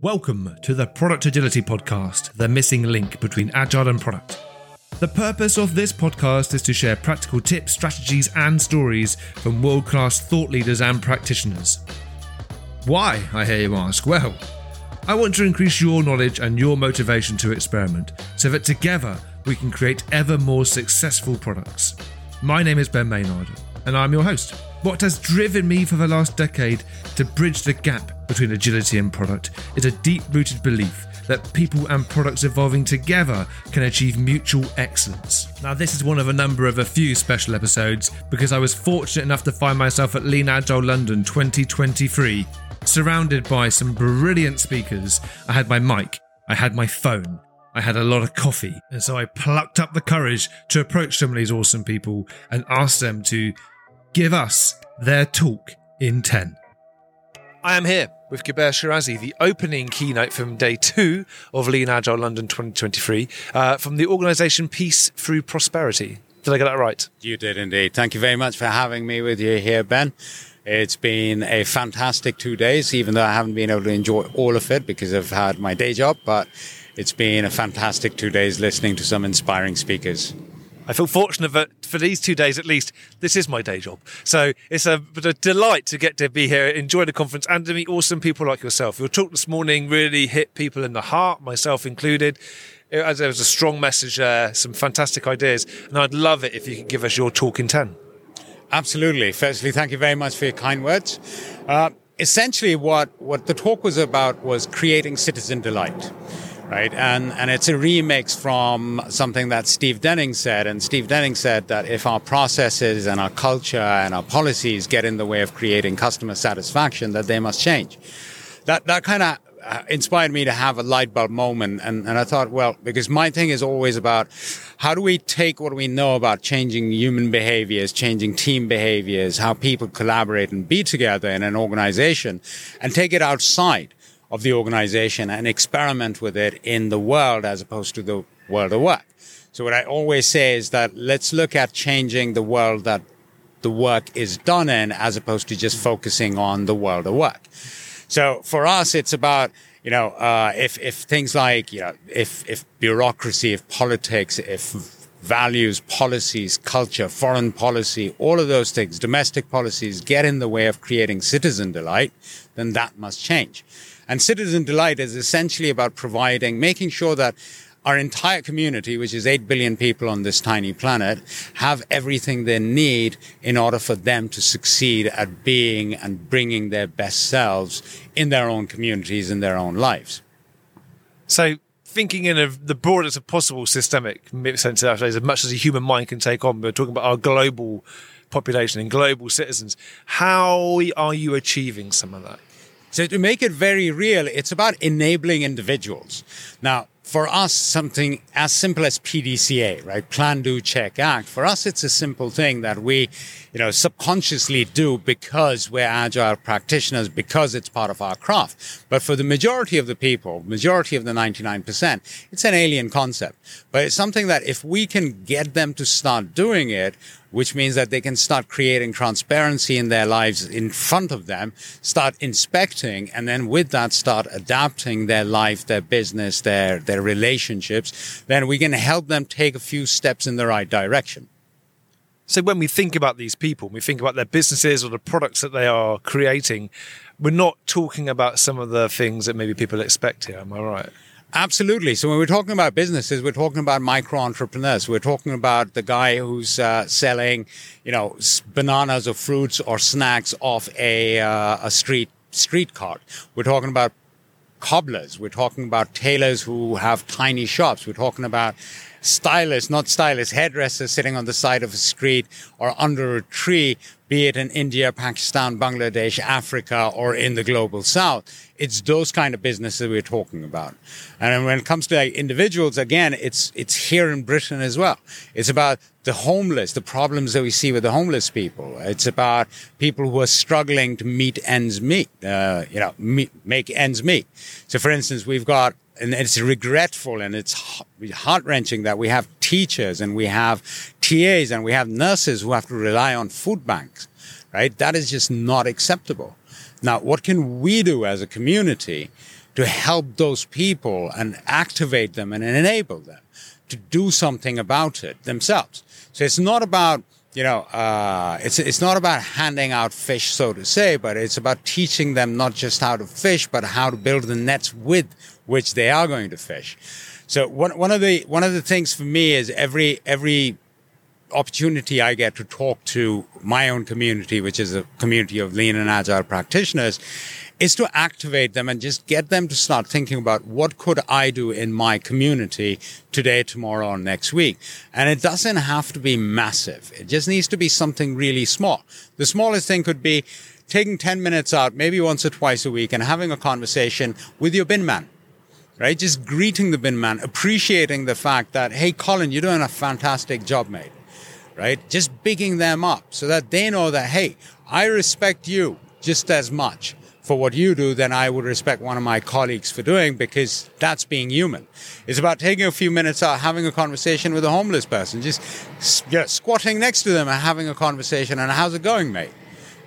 Welcome to the Product Agility Podcast, the missing link between agile and product. The purpose of this podcast is to share practical tips, strategies, and stories from world class thought leaders and practitioners. Why, I hear you ask? Well, I want to increase your knowledge and your motivation to experiment so that together we can create ever more successful products. My name is Ben Maynard, and I'm your host. What has driven me for the last decade to bridge the gap between agility and product is a deep rooted belief that people and products evolving together can achieve mutual excellence. Now, this is one of a number of a few special episodes because I was fortunate enough to find myself at Lean Agile London 2023, surrounded by some brilliant speakers. I had my mic, I had my phone, I had a lot of coffee, and so I plucked up the courage to approach some of these awesome people and ask them to give us their talk in 10. I am here with Kubair Shirazee, the opening keynote from day two of Lean Agile London 2023 uh, from the organisation Peace Through Prosperity. Did I get that right? You did indeed. Thank you very much for having me with you here, Ben. It's been a fantastic two days, even though I haven't been able to enjoy all of it because I've had my day job, but it's been a fantastic two days listening to some inspiring speakers. I feel fortunate that for these two days at least, this is my day job. So it's a, a, delight to get to be here, enjoy the conference, and to meet awesome people like yourself. Your talk this morning really hit people in the heart, myself included. It, there was a strong message there, some fantastic ideas, and I'd love it if you could give us your talk in 10. Absolutely. Firstly, thank you very much for your kind words. Uh, essentially, what, what the talk was about was creating citizen delight right? And and it's a remix from something that Steve Denning said. And Steve Denning said that if our processes and our culture and our policies get in the way of creating customer satisfaction, that they must change. That that kind of uh, inspired me to have a light bulb moment. And, and I thought, well, because my thing is always about how do we take what we know about changing human behaviors, changing team behaviors, how people collaborate and be together in an organization and take it outside of the organization and experiment with it in the world as opposed to the world of work. So what I always say is that let's look at changing the world that the work is done in as opposed to just focusing on the world of work. So for us, it's about, you know, uh, if, if things like, you know, if, if bureaucracy, if politics, if values, policies, culture, foreign policy, all of those things, domestic policies get in the way of creating citizen delight, then that must change. And Citizen Delight is essentially about providing, making sure that our entire community, which is 8 billion people on this tiny planet, have everything they need in order for them to succeed at being and bringing their best selves in their own communities, in their own lives. So, thinking in a, the broadest of possible systemic sense as much as a human mind can take on, we're talking about our global population and global citizens. How are you achieving some of that? So to make it very real, it's about enabling individuals. Now, for us, something as simple as PDCA, right? Plan, do, check, act. For us, it's a simple thing that we, you know, subconsciously do because we're agile practitioners, because it's part of our craft. But for the majority of the people, majority of the 99%, it's an alien concept. But it's something that if we can get them to start doing it, which means that they can start creating transparency in their lives in front of them, start inspecting, and then with that start adapting their life, their business, their, their relationships, then we can help them take a few steps in the right direction. So when we think about these people, we think about their businesses or the products that they are creating, we're not talking about some of the things that maybe people expect here. Am I right? Absolutely. So when we're talking about businesses, we're talking about micro entrepreneurs. We're talking about the guy who's uh, selling, you know, bananas or fruits or snacks off a uh, a street street cart. We're talking about cobblers. We're talking about tailors who have tiny shops. We're talking about stylists, not stylists, hairdressers sitting on the side of a street or under a tree, be it in India, Pakistan, Bangladesh, Africa, or in the global south. It's those kind of businesses we're talking about. And when it comes to like individuals, again, it's, it's here in Britain as well. It's about the homeless, the problems that we see with the homeless people. It's about people who are struggling to meet ends meet, uh, you know, meet, make ends meet. So for instance, we've got and it's regretful and it's heart wrenching that we have teachers and we have TAs and we have nurses who have to rely on food banks, right? That is just not acceptable. Now, what can we do as a community to help those people and activate them and enable them to do something about it themselves. So it's not about you know, uh, it's it's not about handing out fish, so to say, but it's about teaching them not just how to fish, but how to build the nets with which they are going to fish. So one one of the one of the things for me is every every opportunity I get to talk to my own community, which is a community of lean and agile practitioners, is to activate them and just get them to start thinking about what could I do in my community today, tomorrow, or next week. And it doesn't have to be massive. It just needs to be something really small. The smallest thing could be taking 10 minutes out, maybe once or twice a week and having a conversation with your bin man. Right? Just greeting the bin man, appreciating the fact that, hey, Colin, you're doing a fantastic job, mate. Right? Just bigging them up so that they know that, hey, I respect you just as much for what you do than I would respect one of my colleagues for doing because that's being human. It's about taking a few minutes out, having a conversation with a homeless person, just you know, squatting next to them and having a conversation. And how's it going, mate?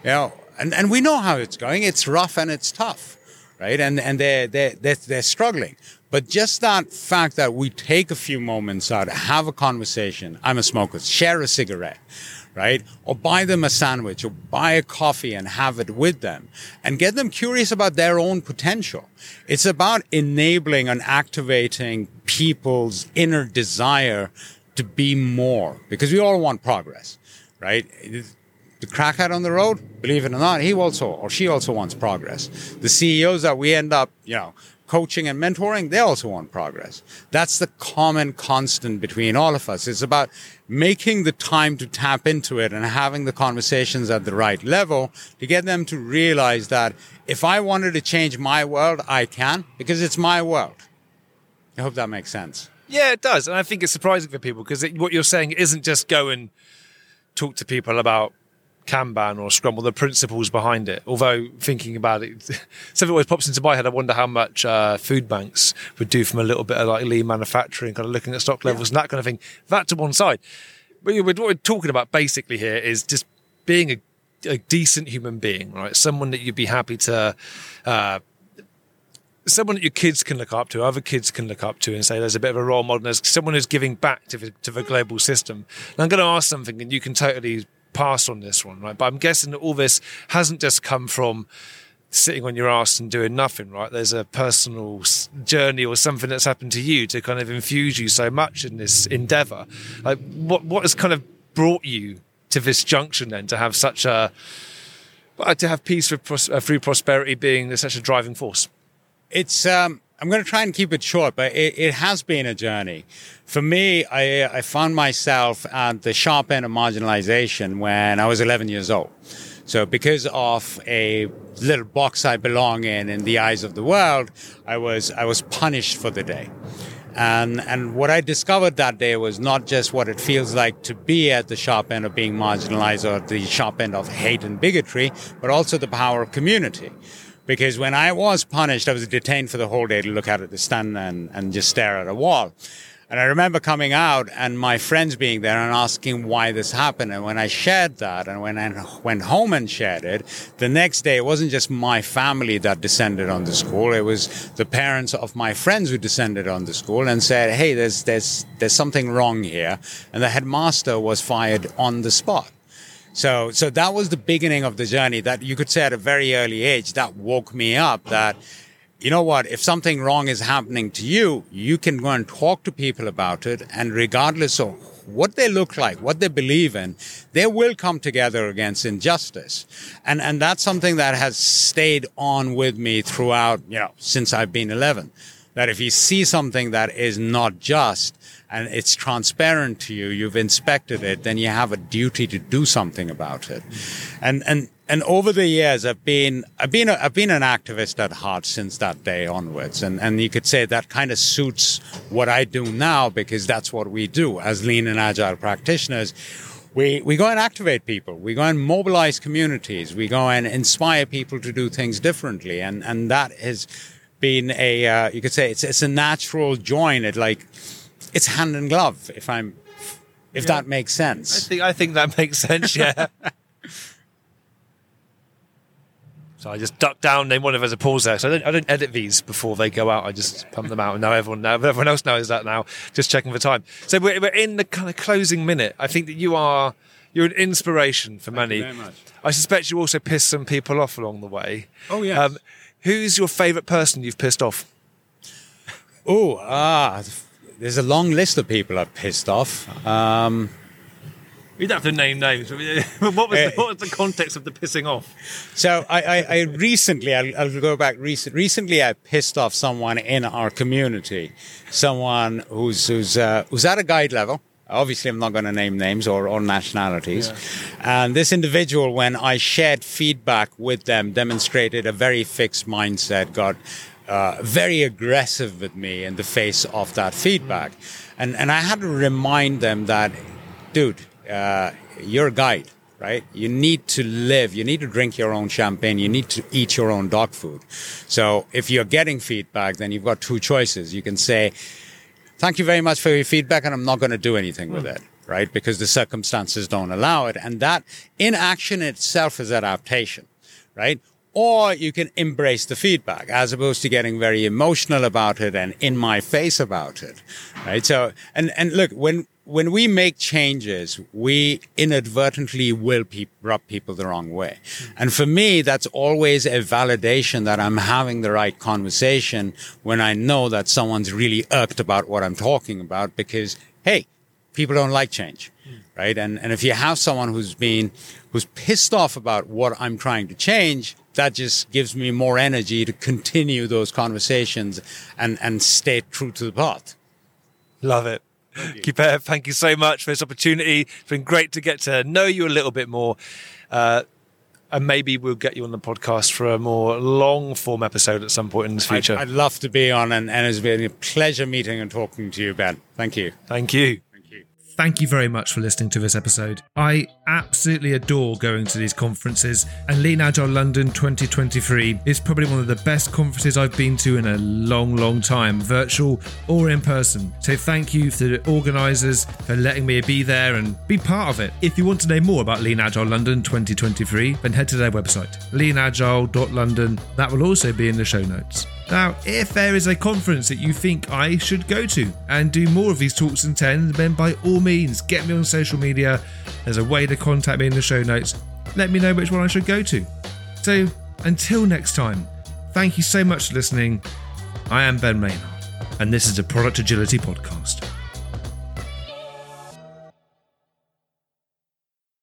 You know, and, and we know how it's going. It's rough and it's tough, right? And, and they're, they're, they're, they're struggling. But just that fact that we take a few moments out, have a conversation. I'm a smoker, share a cigarette right? Or buy them a sandwich or buy a coffee and have it with them and get them curious about their own potential. It's about enabling and activating people's inner desire to be more because we all want progress, right? The crackhead on the road, believe it or not, he also or she also wants progress. The CEOs that we end up, you know, coaching and mentoring, they also want progress. That's the common constant between all of us. It's about making the time to tap into it and having the conversations at the right level to get them to realize that if I wanted to change my world, I can because it's my world. I hope that makes sense. Yeah, it does. And I think it's surprising for people because what you're saying isn't just go and talk to people about Kanban or Scrum or the principles behind it. Although thinking about it, something always pops into my head. I wonder how much uh, food banks would do from a little bit of like lean manufacturing, kind of looking at stock levels yeah. and that kind of thing. That to one side. But what we're talking about basically here is just being a, a decent human being, right? Someone that you'd be happy to. Uh, someone that your kids can look up to, other kids can look up to, and say there's a bit of a role model, there's someone who's giving back to the, to the global system. And I'm going to ask something, and you can totally pass on this one, right? But I'm guessing that all this hasn't just come from sitting on your ass and doing nothing, right? There's a personal journey or something that's happened to you to kind of infuse you so much in this endeavor. Like, what what has kind of brought you to this junction then to have such a to have peace uh, through prosperity being such a driving force? It's um, I'm going to try and keep it short, but it, it has been a journey. For me, I, I found myself at the sharp end of marginalization when I was 11 years old. So because of a little box I belong in in the eyes of the world, I was I was punished for the day. And and what I discovered that day was not just what it feels like to be at the sharp end of being marginalized or the sharp end of hate and bigotry, but also the power of community because when I was punished, I was detained for the whole day to look out at the stand and, and just stare at a wall. And I remember coming out and my friends being there and asking why this happened. And when I shared that and when I went home and shared it, the next day it wasn't just my family that descended on the school. It was the parents of my friends who descended on the school and said, Hey, there's, there's, there's something wrong here. And the headmaster was fired on the spot. So, so that was the beginning of the journey that you could say at a very early age that woke me up that, you know what, if something wrong is happening to you, you can go and talk to people about it. And regardless of what they look like, what they believe in, they will come together against injustice. And, and that's something that has stayed on with me throughout, you know, since I've been 11. That if you see something that is not just, and it's transparent to you, you've inspected it, then you have a duty to do something about it. And, and, and over the years, I've been, I've been, a, I've been an activist at heart since that day onwards. And, and you could say that kind of suits what I do now because that's what we do as lean and agile practitioners. We, we go and activate people. We go and mobilize communities. We go and inspire people to do things differently. And, and that has been a, uh, you could say it's, it's a natural join. It like, it's hand in glove. If I'm, if yeah. that makes sense. I think I think that makes sense. Yeah. So I just duck down, name one of us a pause there. So I don't, I don't edit these before they go out. I just pump them out, and now everyone now everyone else knows that now. Just checking for time. So we're, we're in the kind of closing minute. I think that you are you're an inspiration for Thank many. very much. I suspect you also pissed some people off along the way. Oh, yes. Who's your favourite person you've pissed off? Oh, ah, there's a long list of people I've pissed off. Um, You don't have to name names. what, was Eh. the, what was the context of the pissing off? so I, I, I recently, I'll, I'll go back. Recent, recently, I pissed off someone in our community, someone who's who's uh, who's at a guide level. Obviously, I'm not going to name names or, or nationalities. And this individual, when I shared feedback with them, demonstrated a very fixed mindset, got uh, very aggressive with me in the face of that feedback. And, and I had to remind them that, dude, uh, you're a guide, right? You need to live, you need to drink your own champagne, you need to eat your own dog food. So if you're getting feedback, then you've got two choices. You can say, thank you very much for your feedback and I'm not going to do anything with hmm. it, right? Because the circumstances don't allow it. And that inaction itself is adaptation, right? Or you can embrace the feedback as opposed to getting very emotional about it and in my face about it, right? So, and, and look, when, when we make changes, we inadvertently will pe- rub people the wrong way. Hmm. And for me, that's always a validation that I'm having the right conversation when I know that someone's really irked about what I'm talking about because, hey, people don't like change, hmm. right? And, and if you have someone who's been, who's pissed off about what I'm trying to change, that just gives me more energy to continue those conversations and, and stay true to the path. Love it. Kubair, thank you so much for this opportunity. It's been great to get to know you a little bit more. Uh, and maybe we'll get you on the podcast for a more long form episode at some point in the future. I'd, I'd love to be on, and, and it's been a pleasure meeting and talking to you, Ben. Thank you. Thank you. Thank you. Very much for listening to this episode. I absolutely adore going to these conferences, and Lean Agile London 2023 is probably one of the best conferences I've been to in a long, long time, virtual or in person. So thank you to the organisers for letting me be there and be part of it. If you want to know more about Lean Agile London 2023, then head to their website, leanagile.london. That will also be in the show notes. Now, if there is a conference that you think I should go to and do more of these talks and tens, then by all means, get me on social media. There's a way to contact me in the show notes. Let me know which one I should go to. So, until next time, thank you so much for listening. I am Ben Maynard, and this is the Product Agility Podcast.